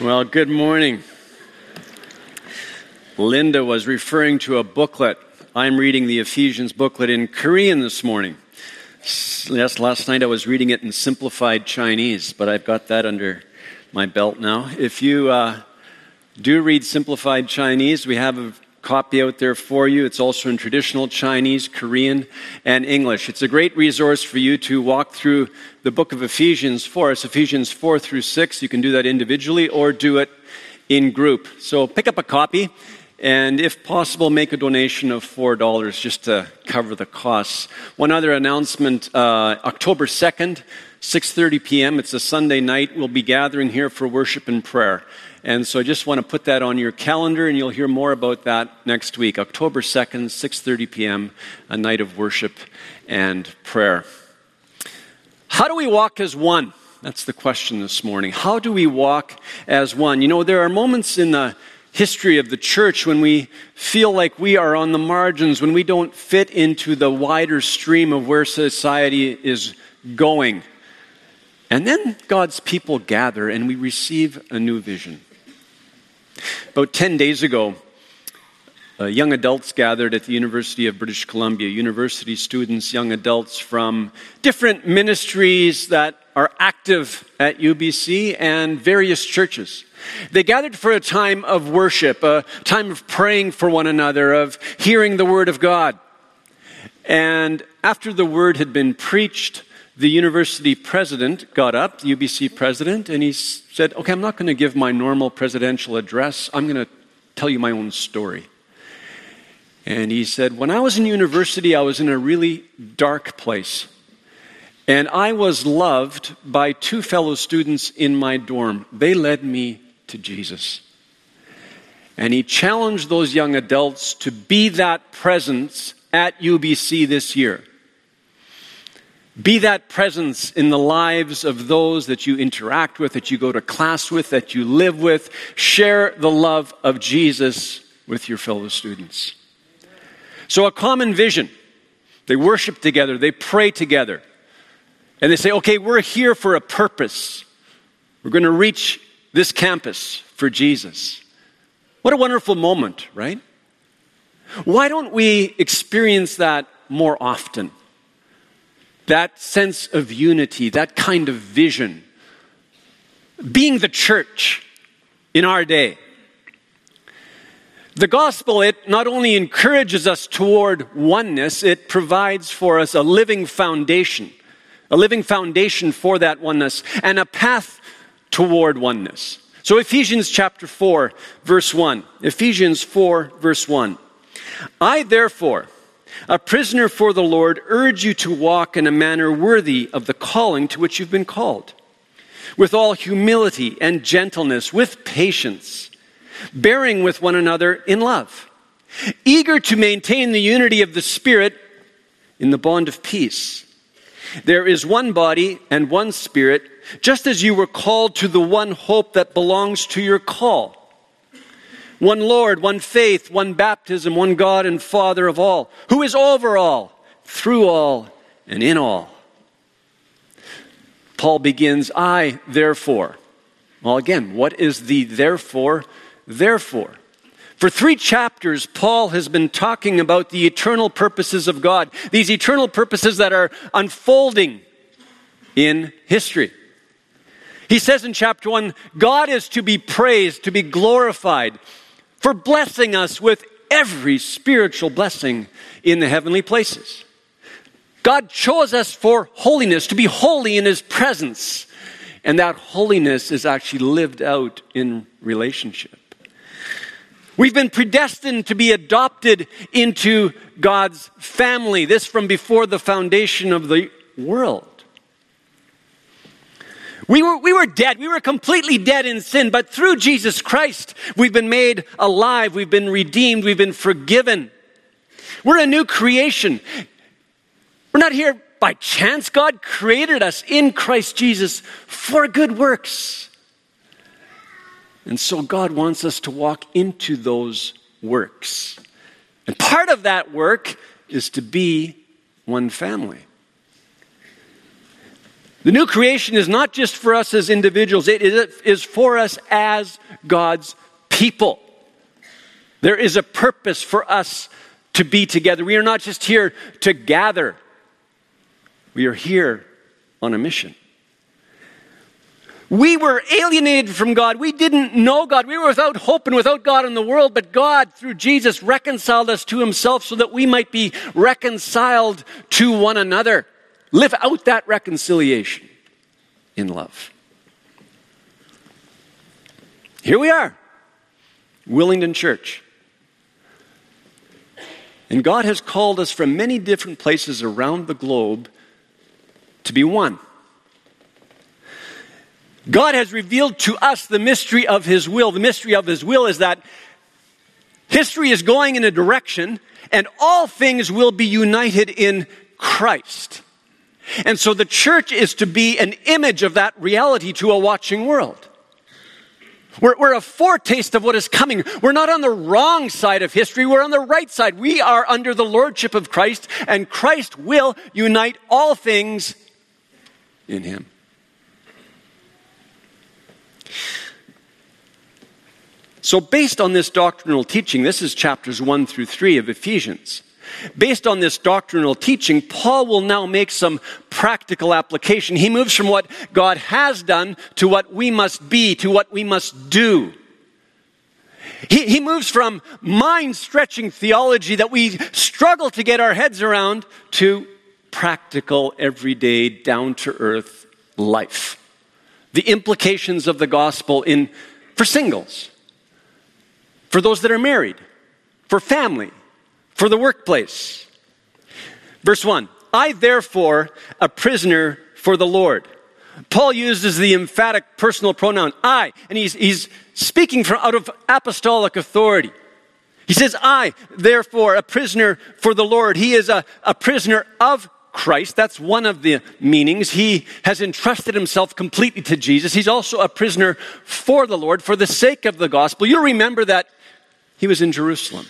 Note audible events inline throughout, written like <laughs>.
Well, good morning. Linda was referring to a booklet. I'm reading the Ephesians booklet in Korean this morning. Yes, last night I was reading it in simplified Chinese, but I've got that under my belt now. If you uh, do read simplified Chinese, we have a copy out there for you. It's also in traditional Chinese, Korean, and English. It's a great resource for you to walk through the book of Ephesians for us, Ephesians 4 through 6. You can do that individually or do it in group. So pick up a copy and if possible make a donation of $4 just to cover the costs. One other announcement, uh, October 2nd, 6:30 p.m. It's a Sunday night. We'll be gathering here for worship and prayer. And so I just want to put that on your calendar, and you'll hear more about that next week. October 2nd, 6.30 p.m., a night of worship and prayer. How do we walk as one? That's the question this morning. How do we walk as one? You know, there are moments in the history of the church when we feel like we are on the margins, when we don't fit into the wider stream of where society is going. And then God's people gather and we receive a new vision. About 10 days ago, uh, young adults gathered at the University of British Columbia, university students, young adults from different ministries that are active at UBC and various churches. They gathered for a time of worship, a time of praying for one another, of hearing the Word of God. And after the Word had been preached, the university president got up, the UBC president, and he said, Okay, I'm not going to give my normal presidential address. I'm going to tell you my own story. And he said, When I was in university, I was in a really dark place. And I was loved by two fellow students in my dorm. They led me to Jesus. And he challenged those young adults to be that presence at UBC this year. Be that presence in the lives of those that you interact with, that you go to class with, that you live with. Share the love of Jesus with your fellow students. So, a common vision. They worship together, they pray together, and they say, okay, we're here for a purpose. We're going to reach this campus for Jesus. What a wonderful moment, right? Why don't we experience that more often? That sense of unity, that kind of vision. Being the church in our day. The gospel, it not only encourages us toward oneness, it provides for us a living foundation, a living foundation for that oneness, and a path toward oneness. So, Ephesians chapter 4, verse 1. Ephesians 4, verse 1. I, therefore, a prisoner for the Lord, urge you to walk in a manner worthy of the calling to which you've been called, with all humility and gentleness, with patience, bearing with one another in love, eager to maintain the unity of the Spirit in the bond of peace. There is one body and one Spirit, just as you were called to the one hope that belongs to your call one Lord, one faith, one baptism, one God and Father of all, who is over all, through all, and in all. Paul begins, I, therefore. Well, again, what is the therefore, therefore? For three chapters, Paul has been talking about the eternal purposes of God, these eternal purposes that are unfolding in history. He says in chapter 1 God is to be praised, to be glorified for blessing us with every spiritual blessing in the heavenly places. God chose us for holiness, to be holy in His presence. And that holiness is actually lived out in relationship. We've been predestined to be adopted into God's family, this from before the foundation of the world. We were, we were dead. We were completely dead in sin, but through Jesus Christ, we've been made alive. We've been redeemed. We've been forgiven. We're a new creation. We're not here by chance. God created us in Christ Jesus for good works. And so God wants us to walk into those works. And part of that work is to be one family. The new creation is not just for us as individuals, it is for us as God's people. There is a purpose for us to be together. We are not just here to gather, we are here on a mission. We were alienated from God. We didn't know God. We were without hope and without God in the world, but God, through Jesus, reconciled us to Himself so that we might be reconciled to one another. Live out that reconciliation in love. Here we are, Willingdon Church. And God has called us from many different places around the globe to be one. God has revealed to us the mystery of His will. The mystery of His will is that history is going in a direction and all things will be united in Christ. And so the church is to be an image of that reality to a watching world. We're, we're, a foretaste of what is coming. We're not on the wrong side of history, we're on the right side. We are under the lordship of Christ, and Christ will unite all things in Him. So, based on this doctrinal teaching, this is chapters 1 through 3 of Ephesians. Based on this doctrinal teaching, Paul will now make some practical application. He moves from what God has done to what we must be, to what we must do. He, he moves from mind stretching theology that we struggle to get our heads around to practical, everyday, down to earth life. The implications of the gospel in, for singles, for those that are married, for family, for the workplace. Verse 1 I, therefore, a prisoner for the Lord. Paul uses the emphatic personal pronoun I, and he's, he's speaking from out of apostolic authority. He says, I, therefore, a prisoner for the Lord. He is a, a prisoner of Christ. That's one of the meanings. He has entrusted himself completely to Jesus. He's also a prisoner for the Lord for the sake of the gospel. You'll remember that he was in Jerusalem.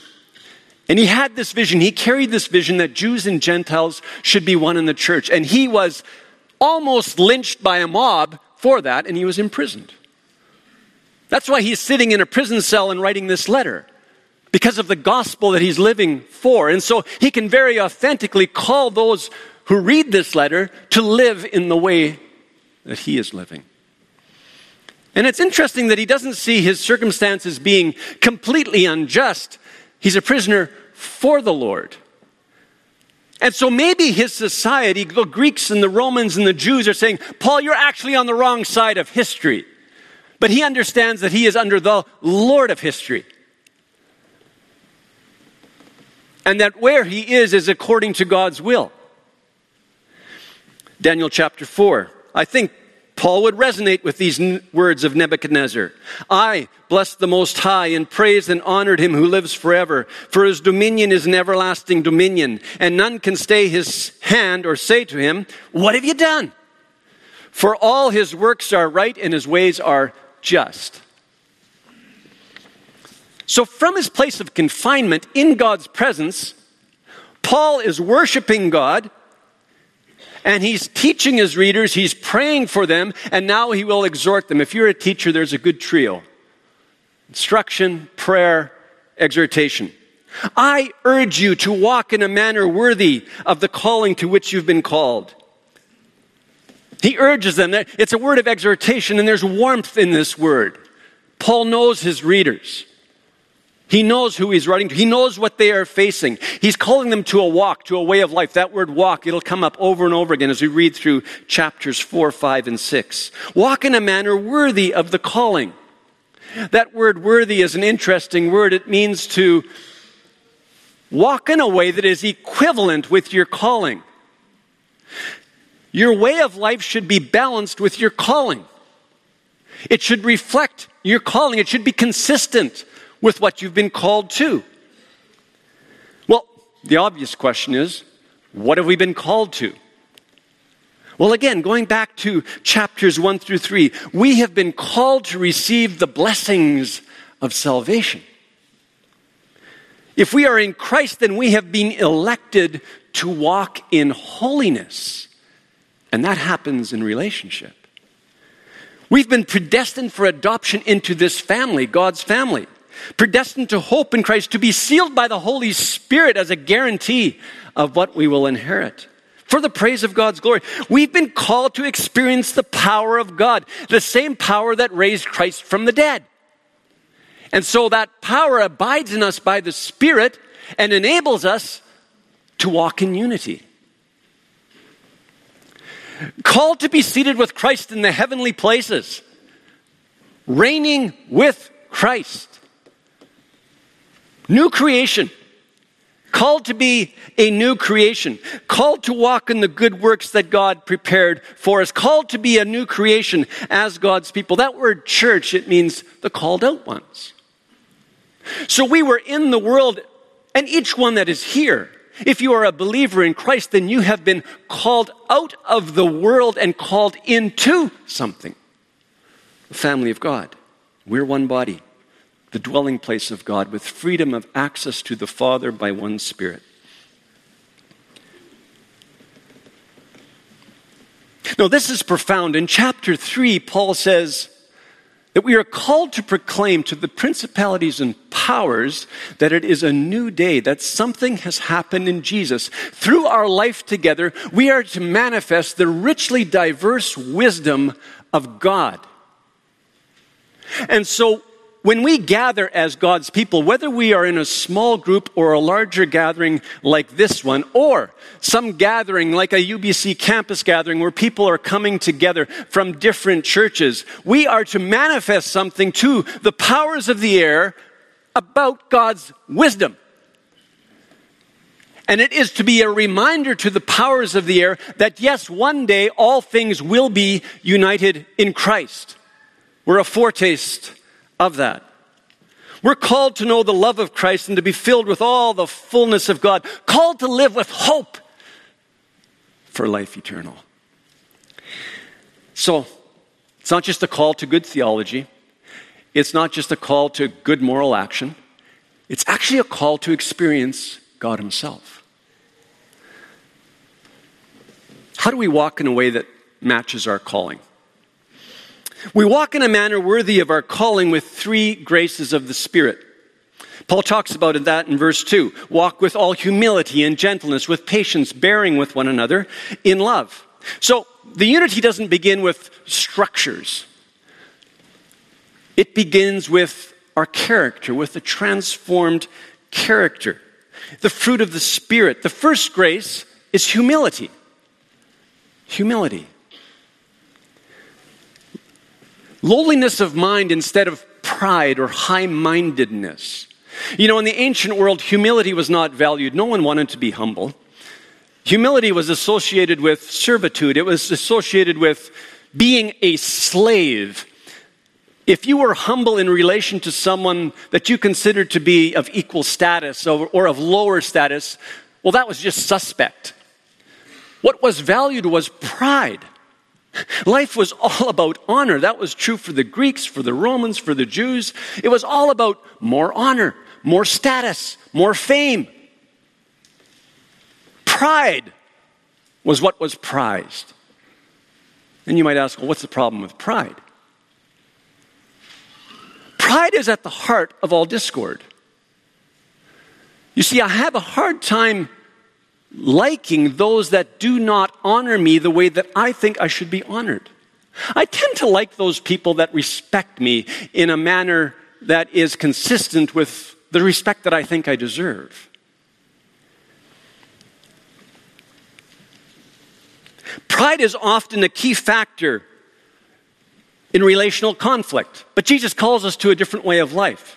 And he had this vision, he carried this vision that Jews and Gentiles should be one in the church. And he was almost lynched by a mob for that, and he was imprisoned. That's why he's sitting in a prison cell and writing this letter, because of the gospel that he's living for. And so he can very authentically call those who read this letter to live in the way that he is living. And it's interesting that he doesn't see his circumstances being completely unjust He's a prisoner for the Lord. And so maybe his society, the Greeks and the Romans and the Jews, are saying, Paul, you're actually on the wrong side of history. But he understands that he is under the Lord of history. And that where he is is according to God's will. Daniel chapter 4. I think Paul would resonate with these words of Nebuchadnezzar. I blessed the Most High and praised and honored him who lives forever, for his dominion is an everlasting dominion, and none can stay his hand or say to him, What have you done? For all his works are right and his ways are just. So, from his place of confinement in God's presence, Paul is worshiping God and he's teaching his readers, he's praying for them, and now he will exhort them. If you're a teacher, there's a good trio instruction, prayer, exhortation. I urge you to walk in a manner worthy of the calling to which you've been called. He urges them. It's a word of exhortation, and there's warmth in this word. Paul knows his readers. He knows who he's writing to. He knows what they are facing. He's calling them to a walk, to a way of life. That word walk, it'll come up over and over again as we read through chapters 4, 5, and 6. Walk in a manner worthy of the calling. That word worthy is an interesting word. It means to walk in a way that is equivalent with your calling. Your way of life should be balanced with your calling. It should reflect your calling. It should be consistent with what you've been called to. Well, the obvious question is what have we been called to? Well, again, going back to chapters 1 through 3, we have been called to receive the blessings of salvation. If we are in Christ, then we have been elected to walk in holiness And that happens in relationship. We've been predestined for adoption into this family, God's family. Predestined to hope in Christ, to be sealed by the Holy Spirit as a guarantee of what we will inherit. For the praise of God's glory. We've been called to experience the power of God, the same power that raised Christ from the dead. And so that power abides in us by the Spirit and enables us to walk in unity. Called to be seated with Christ in the heavenly places, reigning with Christ. New creation. Called to be a new creation. Called to walk in the good works that God prepared for us. Called to be a new creation as God's people. That word church, it means the called out ones. So we were in the world, and each one that is here, if you are a believer in Christ, then you have been called out of the world and called into something. The family of God. We're one body, the dwelling place of God, with freedom of access to the Father by one Spirit. Now, this is profound. In chapter 3, Paul says, that we are called to proclaim to the principalities and powers that it is a new day, that something has happened in Jesus. Through our life together, we are to manifest the richly diverse wisdom of God. And so when we gather as God's people, whether we are in a small group or a larger gathering like this one, or some gathering like a UBC campus gathering where people are coming together from different churches, we are to manifest something to the powers of the air about God's wisdom. And it is to be a reminder to the powers of the air that yes, one day all things will be united in Christ. We're a foretaste of that. We're called to know the love of Christ and to be filled with all the fullness of God, called to live with hope for life eternal. So, it's not just a call to good theology, it's not just a call to good moral action, it's actually a call to experience God Himself. How do we walk in a way that matches our calling? We walk in a manner worthy of our calling with three graces of the Spirit. Paul talks about that in verse 2. Walk with all humility and gentleness, with patience, bearing with one another in love. So the unity doesn't begin with structures, it begins with our character, with a transformed character. The fruit of the Spirit. The first grace is humility. Humility. Lowliness of mind instead of pride or high mindedness. You know, in the ancient world, humility was not valued. No one wanted to be humble. Humility was associated with servitude, it was associated with being a slave. If you were humble in relation to someone that you considered to be of equal status or, or of lower status, well, that was just suspect. What was valued was pride. Life was all about honor. That was true for the Greeks, for the Romans, for the Jews. It was all about more honor, more status, more fame. Pride was what was prized. And you might ask, well, what's the problem with pride? Pride is at the heart of all discord. You see, I have a hard time liking those that do not honor me the way that I think I should be honored. I tend to like those people that respect me in a manner that is consistent with the respect that I think I deserve. Pride is often a key factor in relational conflict, but Jesus calls us to a different way of life.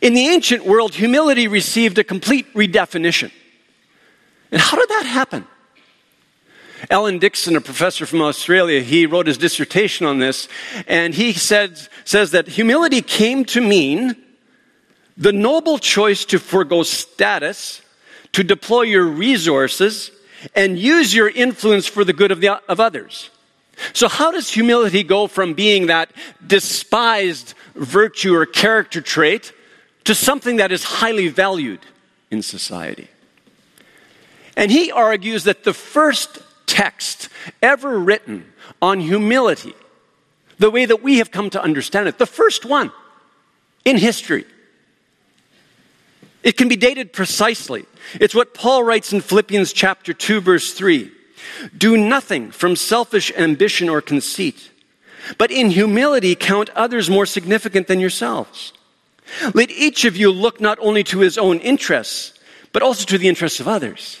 In the ancient world, humility received a complete redefinition. And how did that happen? Alan Dixon, a professor from Australia, he wrote his dissertation on this, and he said, says that humility came to mean the noble choice to forego status, to deploy your resources, and use your influence for the good of, the, of others. So, how does humility go from being that despised virtue or character trait to something that is highly valued in society? And he argues that the first text ever written on humility, the way that we have come to understand it. The first one in history. It can be dated precisely. It's what Paul writes in Philippians chapter 2 verse 3. Do nothing from selfish ambition or conceit, but in humility count others more significant than yourselves. Let each of you look not only to his own interests, but also to the interests of others.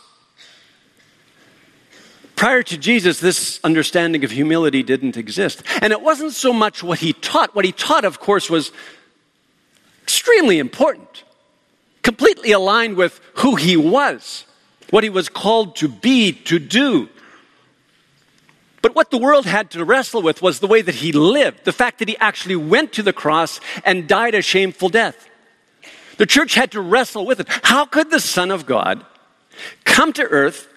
Prior to Jesus, this understanding of humility didn't exist. And it wasn't so much what he taught. What he taught, of course, was extremely important, completely aligned with who he was, what he was called to be, to do. But what the world had to wrestle with was the way that he lived, the fact that he actually went to the cross and died a shameful death. The church had to wrestle with it. How could the Son of God come to earth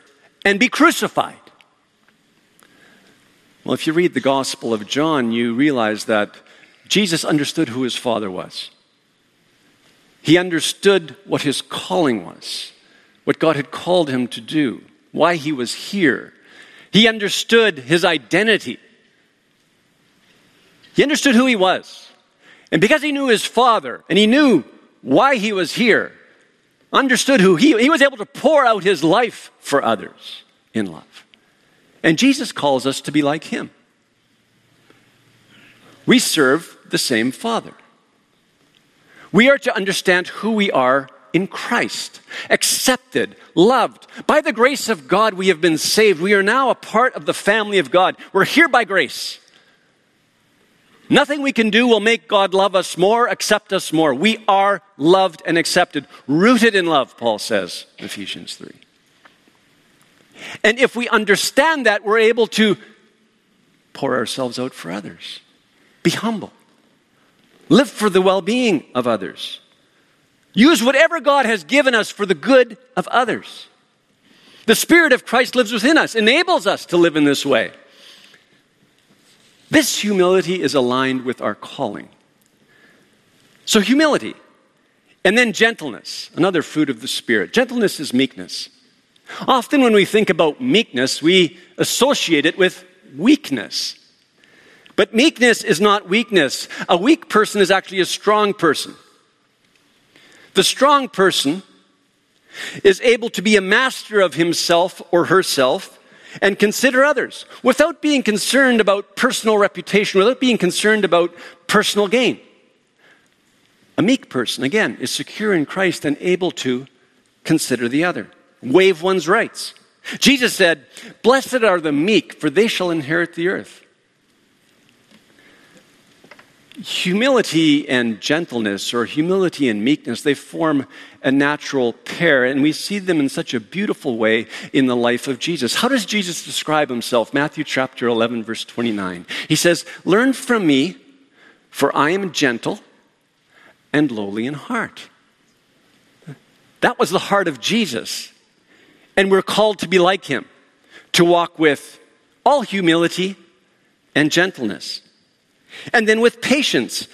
and be crucified? Well, if you read the Gospel of John, you realize that Jesus understood who his Father was. He understood what his calling was, what God had called him to do, why he was here. He understood his identity. He understood who he was. And because he knew his Father and he knew why he was here, understood who he he was able to pour out his life for others in love. And Jesus calls us to be like him. We serve the same Father. We are to understand who we are in Christ, accepted, loved. By the grace of God, we have been saved. We are now a part of the family of God. We're here by grace. Nothing we can do will make God love us more, accept us more. We are loved and accepted, rooted in love, Paul says Ephesians 3. And if we understand that, we're able to pour ourselves out for others. Be humble. Live for the well being of others. Use whatever God has given us for the good of others. The Spirit of Christ lives within us, enables us to live in this way. This humility is aligned with our calling. So, humility. And then gentleness, another fruit of the Spirit. Gentleness is meekness. Often, when we think about meekness, we associate it with weakness. But meekness is not weakness. A weak person is actually a strong person. The strong person is able to be a master of himself or herself and consider others without being concerned about personal reputation, without being concerned about personal gain. A meek person, again, is secure in Christ and able to consider the other waive one's rights. Jesus said, Blessed are the meek, for they shall inherit the earth. Humility and gentleness, or humility and meekness, they form a natural pair, and we see them in such a beautiful way in the life of Jesus. How does Jesus describe himself? Matthew chapter 11, verse 29. He says, Learn from me, for I am gentle and lowly in heart. That was the heart of Jesus. And we're called to be like him, to walk with all humility and gentleness. And then with patience.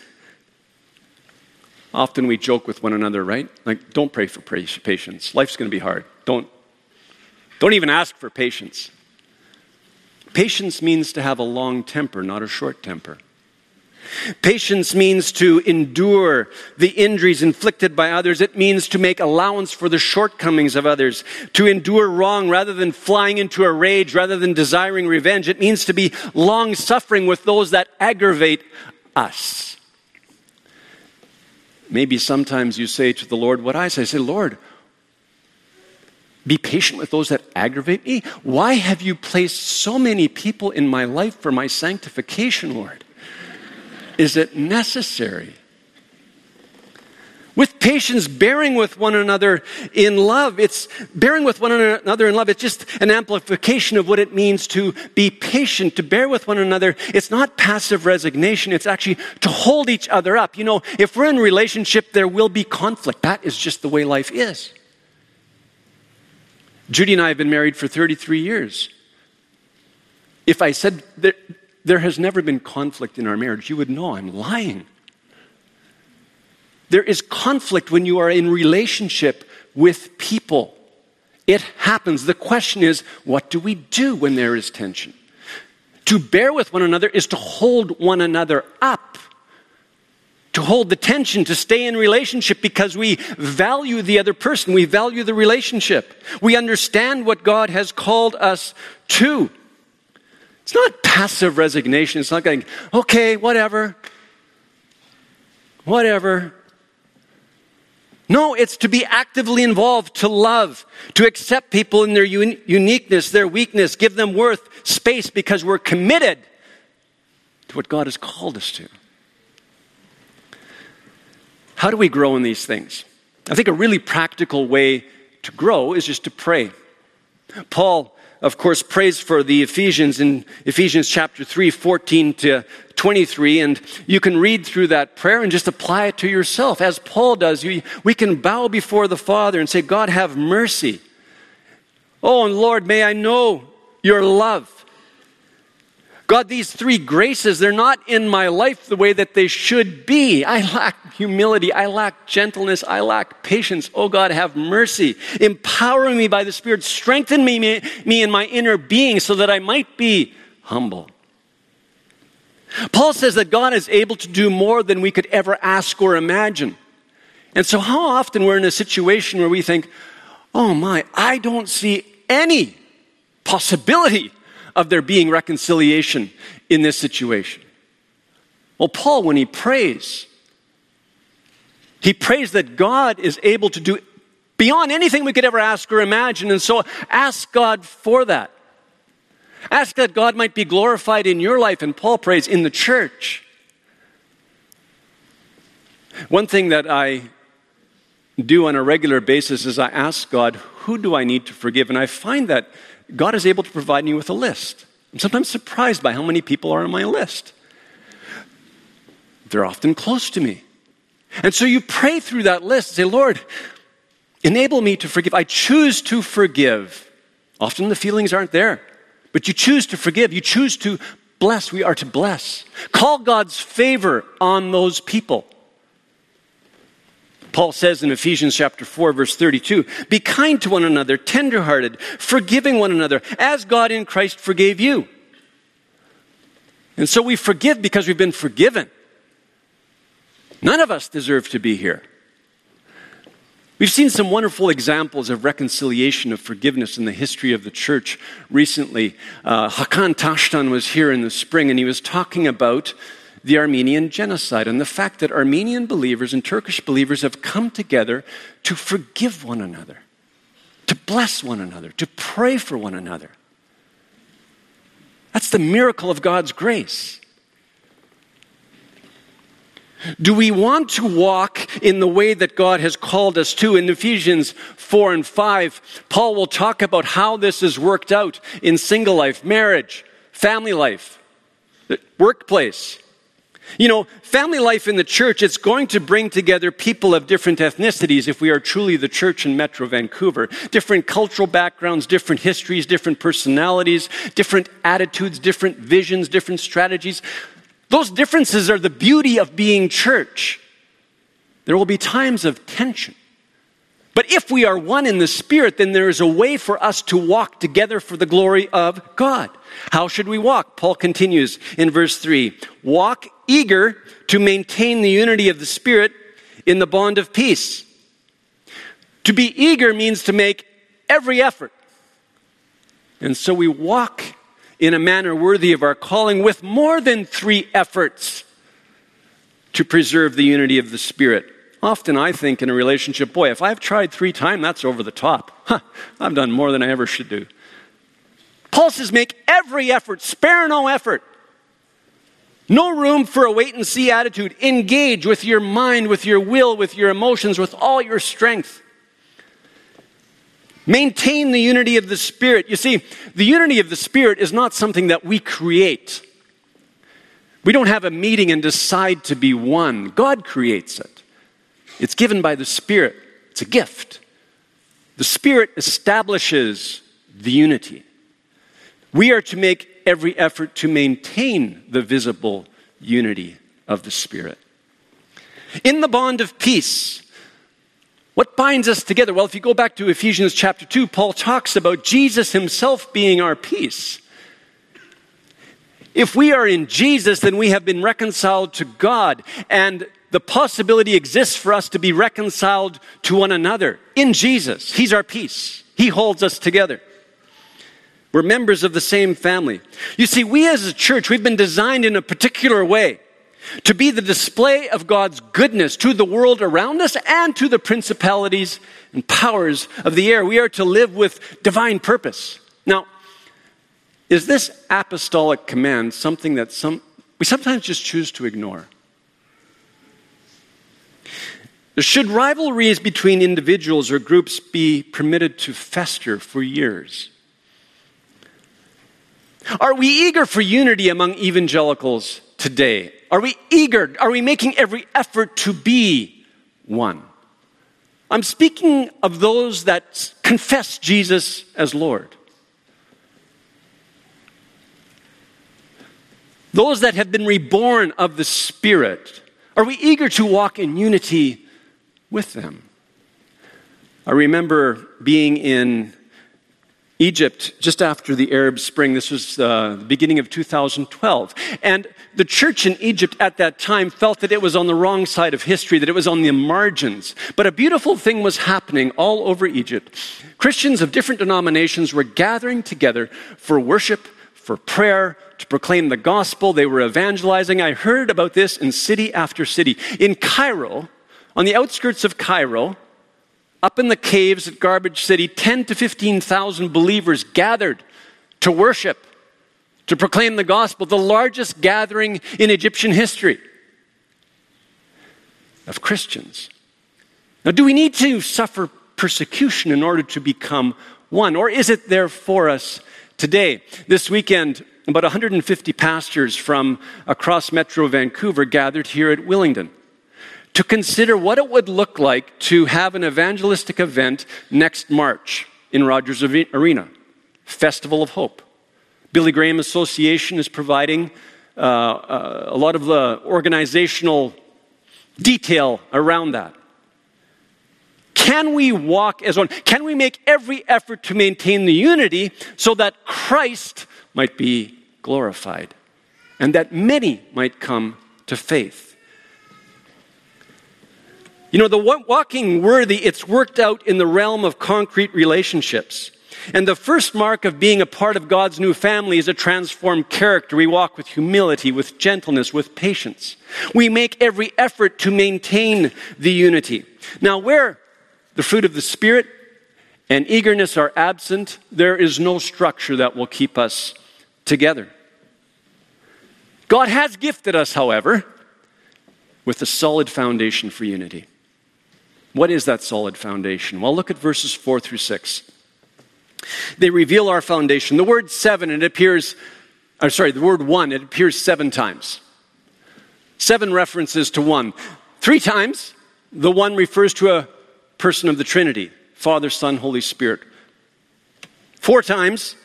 Often we joke with one another, right? Like, don't pray for patience. Life's going to be hard. Don't, don't even ask for patience. Patience means to have a long temper, not a short temper. Patience means to endure the injuries inflicted by others. It means to make allowance for the shortcomings of others, to endure wrong rather than flying into a rage, rather than desiring revenge. It means to be long suffering with those that aggravate us. Maybe sometimes you say to the Lord what I say. I say, Lord, be patient with those that aggravate me. Why have you placed so many people in my life for my sanctification, Lord? Is it necessary? with patience, bearing with one another in love. It's bearing with one another in love. It's just an amplification of what it means to be patient, to bear with one another. It's not passive resignation. It's actually to hold each other up. You know, if we're in relationship, there will be conflict. That is just the way life is. Judy and I have been married for 33 years. If I said that there has never been conflict in our marriage, you would know I'm lying. There is conflict when you are in relationship with people. It happens. The question is, what do we do when there is tension? To bear with one another is to hold one another up. To hold the tension, to stay in relationship because we value the other person. We value the relationship. We understand what God has called us to. It's not passive resignation. It's not going, okay, whatever. Whatever. No, it's to be actively involved, to love, to accept people in their un- uniqueness, their weakness, give them worth, space, because we're committed to what God has called us to. How do we grow in these things? I think a really practical way to grow is just to pray. Paul of course, prays for the Ephesians in Ephesians chapter 3, 14 to 23. And you can read through that prayer and just apply it to yourself. As Paul does, we, we can bow before the Father and say, God, have mercy. Oh, and Lord, may I know your love. God, these three graces, they're not in my life the way that they should be. I lack humility. I lack gentleness. I lack patience. Oh God, have mercy. Empower me by the Spirit. Strengthen me, me, me in my inner being so that I might be humble. Paul says that God is able to do more than we could ever ask or imagine. And so, how often we're in a situation where we think, oh my, I don't see any possibility of there being reconciliation in this situation? Well, Paul, when he prays, he prays that God is able to do beyond anything we could ever ask or imagine. And so ask God for that. Ask that God might be glorified in your life. And Paul prays in the church. One thing that I do on a regular basis is I ask God, who do I need to forgive? And I find that God is able to provide me with a list. I'm sometimes surprised by how many people are on my list. They're often close to me. And so you pray through that list and say, Lord, enable me to forgive. I choose to forgive. Often the feelings aren't there, but you choose to forgive. You choose to bless. We are to bless. Call God's favor on those people. Paul says in Ephesians chapter 4 verse 32, be kind to one another, tenderhearted, forgiving one another, as God in Christ forgave you. And so we forgive because we've been forgiven. None of us deserve to be here. We've seen some wonderful examples of reconciliation, of forgiveness in the history of the church recently. Uh, Hakan Tashtan was here in the spring and he was talking about the Armenian genocide and the fact that Armenian believers and Turkish believers have come together to forgive one another, to bless one another, to pray for one another. That's the miracle of God's grace. Do we want to walk in the way that God has called us to? In Ephesians 4 and 5, Paul will talk about how this is worked out in single life, marriage, family life, workplace. You know, family life in the church, it's going to bring together people of different ethnicities if we are truly the church in Metro Vancouver. Different cultural backgrounds, different histories, different personalities, different attitudes, different visions, different strategies. Those differences are the beauty of being church. There will be times of tension. But if we are one in the Spirit, then there is a way for us to walk together for the glory of God. How should we walk? Paul continues in verse 3 Walk eager to maintain the unity of the Spirit in the bond of peace. To be eager means to make every effort. And so we walk in a manner worthy of our calling with more than three efforts to preserve the unity of the Spirit. Often I think in a relationship, boy, if I've tried three times, that's over the top. Huh, I've done more than I ever should do. Paul says, make every effort, spare no effort No room for a wait and see attitude. Engage with your mind, with your will, with your emotions, with all your strength. Maintain the unity of the Spirit. You see, the unity of the Spirit is not something that we create. We don't have a meeting and decide to be one. God creates it. It's given by the Spirit, it's a gift. The Spirit establishes the unity. We are to make every effort to maintain the visible unity of the Spirit. In the bond of peace, what binds us together? Well, if you go back to Ephesians chapter 2, Paul talks about Jesus himself being our peace. If we are in Jesus, then we have been reconciled to God, and the possibility exists for us to be reconciled to one another in Jesus. He's our peace, He holds us together. We're members of the same family. You see, we as a church, we've been designed in a particular way to be the display of God's goodness to the world around us and to the principalities and powers of the air. We are to live with divine purpose. Now, is this apostolic command something that some, we sometimes just choose to ignore? Should rivalries between individuals or groups be permitted to fester for years? Are we eager for unity among evangelicals today? Are we eager? Are we making every effort to be one? I'm speaking of those that confess Jesus as Lord. Those that have been reborn of the Spirit, are we eager to walk in unity with them? I remember being in Egypt just after the Arab Spring. This was uh, the beginning of 2012. And the church in Egypt at that time felt that it was on the wrong side of history, that it was on the margins. But a beautiful thing was happening all over Egypt. Christians of different denominations were gathering together for worship, for prayer, to proclaim the gospel. They were evangelizing. I heard about this in city after city. In Cairo, on the outskirts of Cairo, up in the caves at Garbage City, 10 to 15,000 believers gathered to worship, to proclaim the gospel, the largest gathering in Egyptian history of Christians. Now, do we need to suffer persecution in order to become one? Or is it there for us today? This weekend, about 150 pastors from across Metro Vancouver gathered here at Willingdon to consider what it would look like to have an evangelistic event next March in Rogers Arena Festival of Hope. Billy Graham Association is providing uh, uh, a lot of the organizational detail around that. Can we walk as one? Can we make every effort to maintain the unity so that Christ might be glorified and that many might come to faith? You know, the walking worthy, it's worked out in the realm of concrete relationships. And the first mark of being a part of God's new family is a transformed character. We walk with humility, with gentleness, with patience. We make every effort to maintain the unity. Now, where the fruit of the Spirit and eagerness are absent, there is no structure that will keep us together. God has gifted us, however, with a solid foundation for unity. What is that solid foundation? Well, look at verses 4 through 6. They reveal our foundation. The word seven, it appears, I'm sorry, the word one, it appears seven times. Seven references to one. Three times, the one refers to a person of the Trinity Father, Son, Holy Spirit. Four times,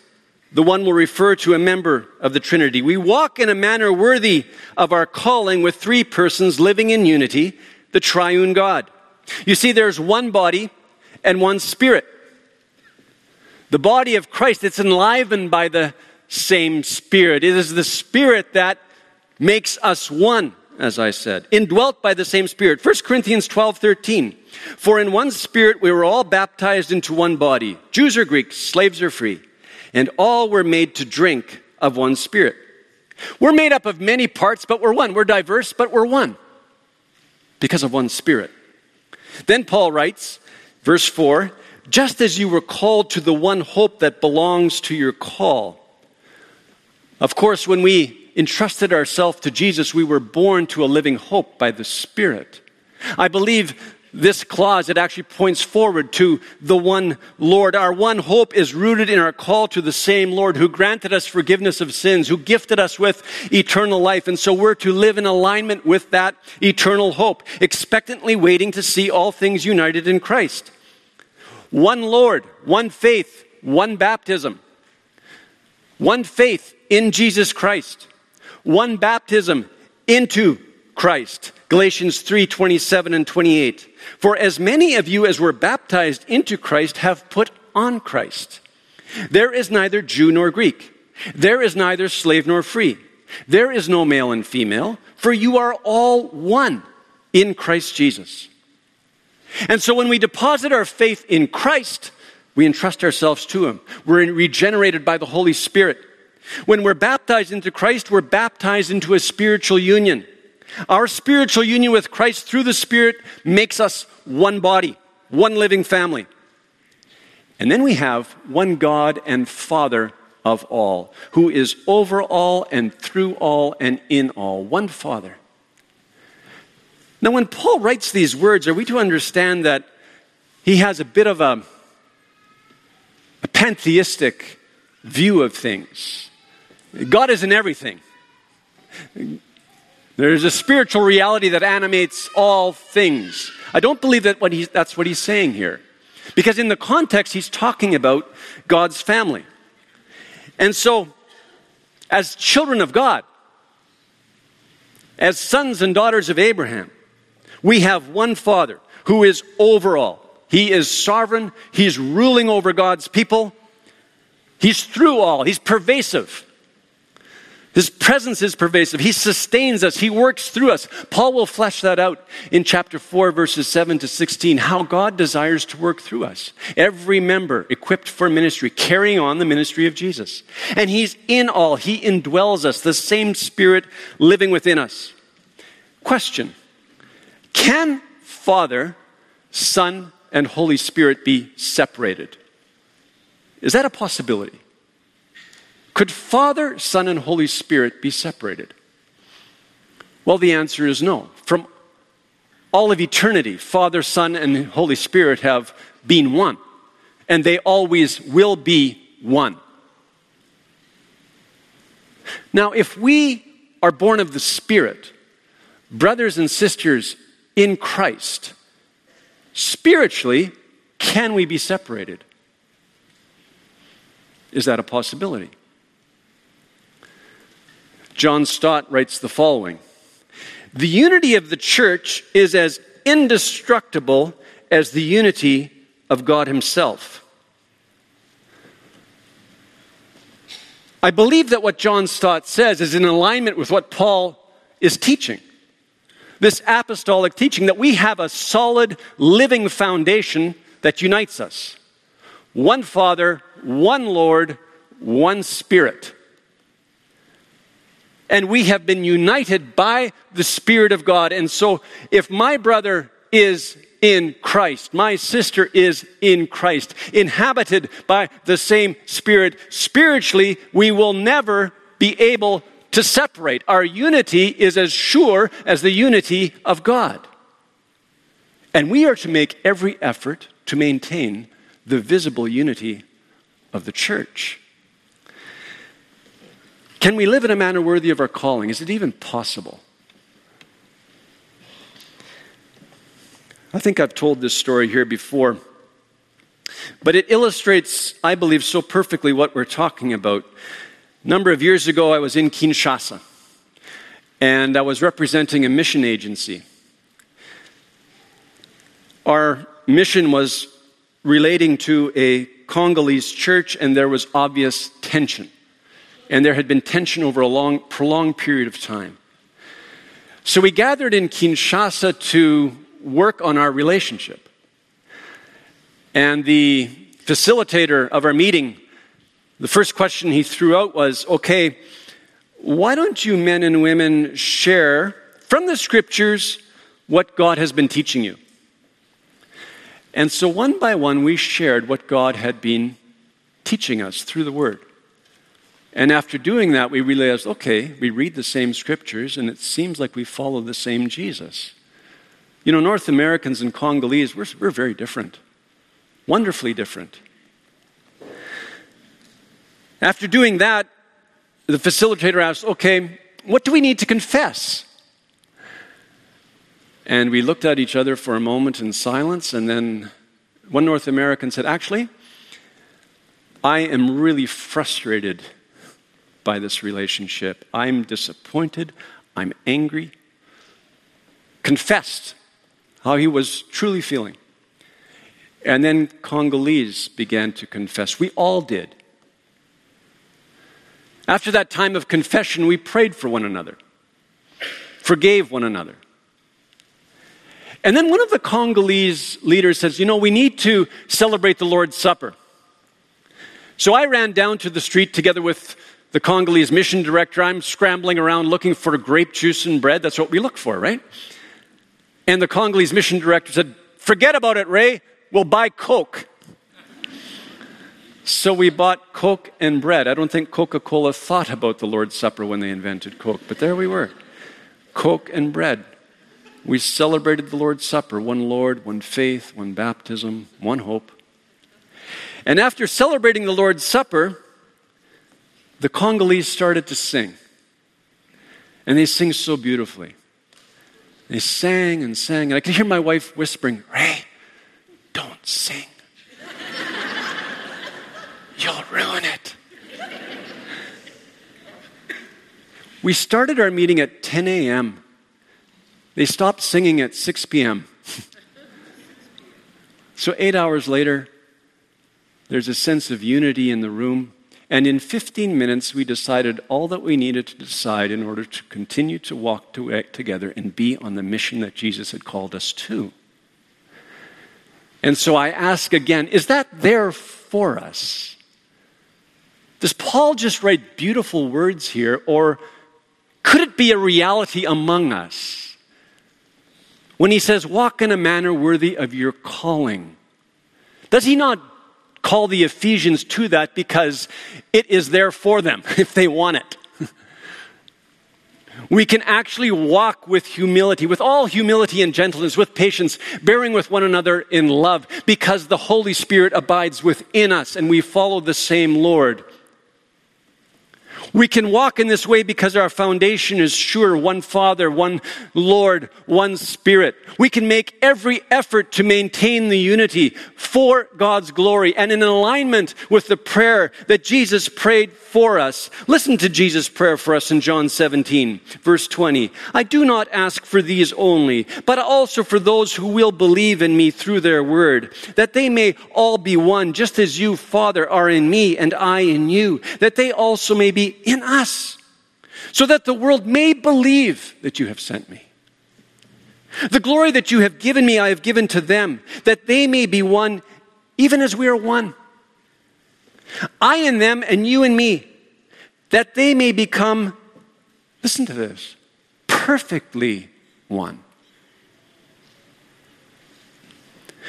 the one will refer to a member of the Trinity. We walk in a manner worthy of our calling with three persons living in unity, the triune God. You see, there's one body and one spirit. The body of Christ, it's enlivened by the same spirit. It is the spirit that makes us one, as I said, indwelt by the same spirit. 1 Corinthians 12 13. For in one spirit we were all baptized into one body, Jews or Greeks, slaves or free, and all were made to drink of one spirit. We're made up of many parts, but we're one. We're diverse, but we're one because of one spirit. Then Paul writes, verse 4 just as you were called to the one hope that belongs to your call. Of course, when we entrusted ourselves to Jesus, we were born to a living hope by the Spirit. I believe this clause, it actually points forward to the one Lord. Our one hope is rooted in our call to the same Lord who granted us forgiveness of sins, who gifted us with eternal life. And so we're to live in alignment with that eternal hope, expectantly waiting to see all things united in Christ. One Lord, one faith, one baptism, one faith in Jesus Christ, one baptism into Christ. Galatians 3 27 and 28. For as many of you as were baptized into Christ have put on Christ. There is neither Jew nor Greek. There is neither slave nor free. There is no male and female, for you are all one in Christ Jesus. And so when we deposit our faith in Christ, we entrust ourselves to Him. We're regenerated by the Holy Spirit. When we're baptized into Christ, we're baptized into a spiritual union. Our spiritual union with Christ through the Spirit makes us one body, one living family. And then we have one God and Father of all, who is over all and through all and in all, one Father. Now, when Paul writes these words, are we to understand that he has a bit of a, a pantheistic view of things? God is in everything. There's a spiritual reality that animates all things. I don't believe that what that's what he's saying here. Because in the context, he's talking about God's family. And so, as children of God, as sons and daughters of Abraham, we have one Father who is over all. He is sovereign, He's ruling over God's people, He's through all, He's pervasive. His presence is pervasive. He sustains us. He works through us. Paul will flesh that out in chapter 4, verses 7 to 16, how God desires to work through us. Every member equipped for ministry, carrying on the ministry of Jesus. And He's in all. He indwells us, the same Spirit living within us. Question Can Father, Son, and Holy Spirit be separated? Is that a possibility? Could Father, Son, and Holy Spirit be separated? Well, the answer is no. From all of eternity, Father, Son, and Holy Spirit have been one, and they always will be one. Now, if we are born of the Spirit, brothers and sisters in Christ, spiritually, can we be separated? Is that a possibility? John Stott writes the following The unity of the church is as indestructible as the unity of God Himself. I believe that what John Stott says is in alignment with what Paul is teaching. This apostolic teaching that we have a solid living foundation that unites us. One Father, one Lord, one Spirit and we have been united by the Spirit of God. And so, if my brother is in Christ, my sister is in Christ, inhabited by the same Spirit, spiritually, we will never be able to separate. Our unity is as sure as the unity of God. And we are to make every effort to maintain the visible unity of the church. Can we live in a manner worthy of our calling? Is it even possible? I think I've told this story here before, but it illustrates, I believe, so perfectly what we're talking about. A number of years ago, I was in Kinshasa, and I was representing a mission agency. Our mission was relating to a Congolese church, and there was obvious tension and there had been tension over a long, prolonged period of time. So we gathered in Kinshasa to work on our relationship. And the facilitator of our meeting, the first question he threw out was okay, why don't you men and women share from the scriptures what God has been teaching you? And so one by one, we shared what God had been teaching us through the Word. And after doing that, we realized okay, we read the same scriptures, and it seems like we follow the same Jesus. You know, North Americans and Congolese, we're, we're very different, wonderfully different. After doing that, the facilitator asked, okay, what do we need to confess? And we looked at each other for a moment in silence, and then one North American said, Actually, I am really frustrated by this relationship. I'm disappointed. I'm angry. Confessed how he was truly feeling. And then Congolese began to confess. We all did. After that time of confession, we prayed for one another, forgave one another. And then one of the Congolese leaders says, You know, we need to celebrate the Lord's Supper. So I ran down to the street together with the Congolese mission director. I'm scrambling around looking for grape juice and bread. That's what we look for, right? And the Congolese mission director said, Forget about it, Ray. We'll buy Coke. So we bought Coke and bread. I don't think Coca Cola thought about the Lord's Supper when they invented Coke, but there we were Coke and bread. We celebrated the Lord's Supper one Lord, one faith, one baptism, one hope. And after celebrating the Lord's Supper, the Congolese started to sing. And they sing so beautifully. They sang and sang, and I could hear my wife whispering, Ray, don't sing. You'll ruin it. We started our meeting at 10 a.m. They stopped singing at 6 p.m. <laughs> so, eight hours later, there's a sense of unity in the room. And in 15 minutes, we decided all that we needed to decide in order to continue to walk to, eh, together and be on the mission that Jesus had called us to. And so I ask again is that there for us? Does Paul just write beautiful words here, or could it be a reality among us? When he says, walk in a manner worthy of your calling, does he not call the Ephesians to that because it is there for them <laughs> if they want it? we can actually walk with humility, with all humility and gentleness, with patience, bearing with one another in love, because the Holy Spirit abides within us and we follow the same Lord. We can walk in this way because our foundation is sure one Father, one Lord, one Spirit. We can make every effort to maintain the unity for God's glory and in alignment with the prayer that Jesus prayed for us. Listen to Jesus' prayer for us in John 17, verse 20. I do not ask for these only, but also for those who will believe in me through their word, that they may all be one, just as you, Father, are in me and I in you, that they also may be in us, so that the world may believe that you have sent me. The glory that you have given me, I have given to them, that they may be one, even as we are one. I in them and you in me, that they may become, listen to this, perfectly one.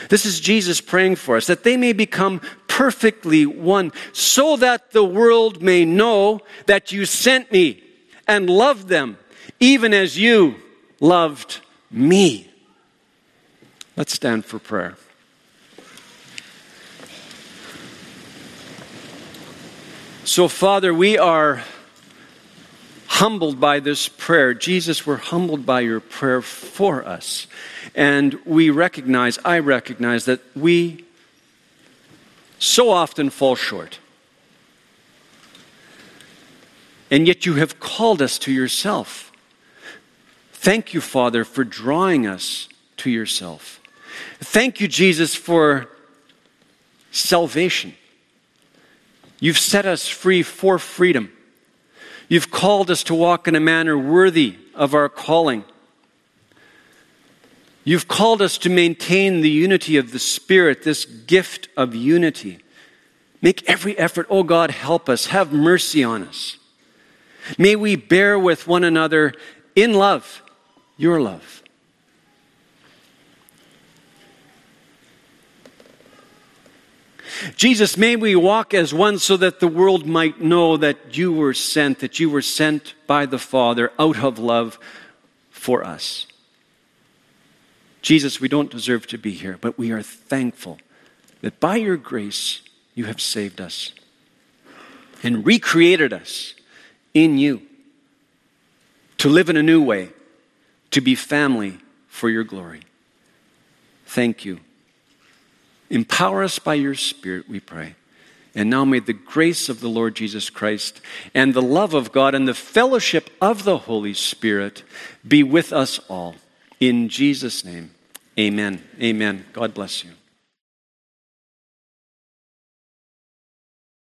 This is Jesus praying for us, that they may become perfectly one, so that the world may know that you sent me and loved them, even as you loved me. Let's stand for prayer. So, Father, we are humbled by this prayer. Jesus, we're humbled by your prayer for us. And we recognize, I recognize, that we so often fall short. And yet you have called us to yourself. Thank you, Father, for drawing us to yourself. Thank you, Jesus, for salvation. You've set us free for freedom. You've called us to walk in a manner worthy of our calling. You've called us to maintain the unity of the Spirit, this gift of unity. Make every effort. Oh God, help us. Have mercy on us. May we bear with one another in love, your love. Jesus, may we walk as one so that the world might know that you were sent, that you were sent by the Father out of love for us. Jesus, we don't deserve to be here, but we are thankful that by your grace you have saved us and recreated us in you to live in a new way, to be family for your glory. Thank you. Empower us by your Spirit, we pray. And now may the grace of the Lord Jesus Christ and the love of God and the fellowship of the Holy Spirit be with us all. In Jesus' name, amen. Amen. God bless you.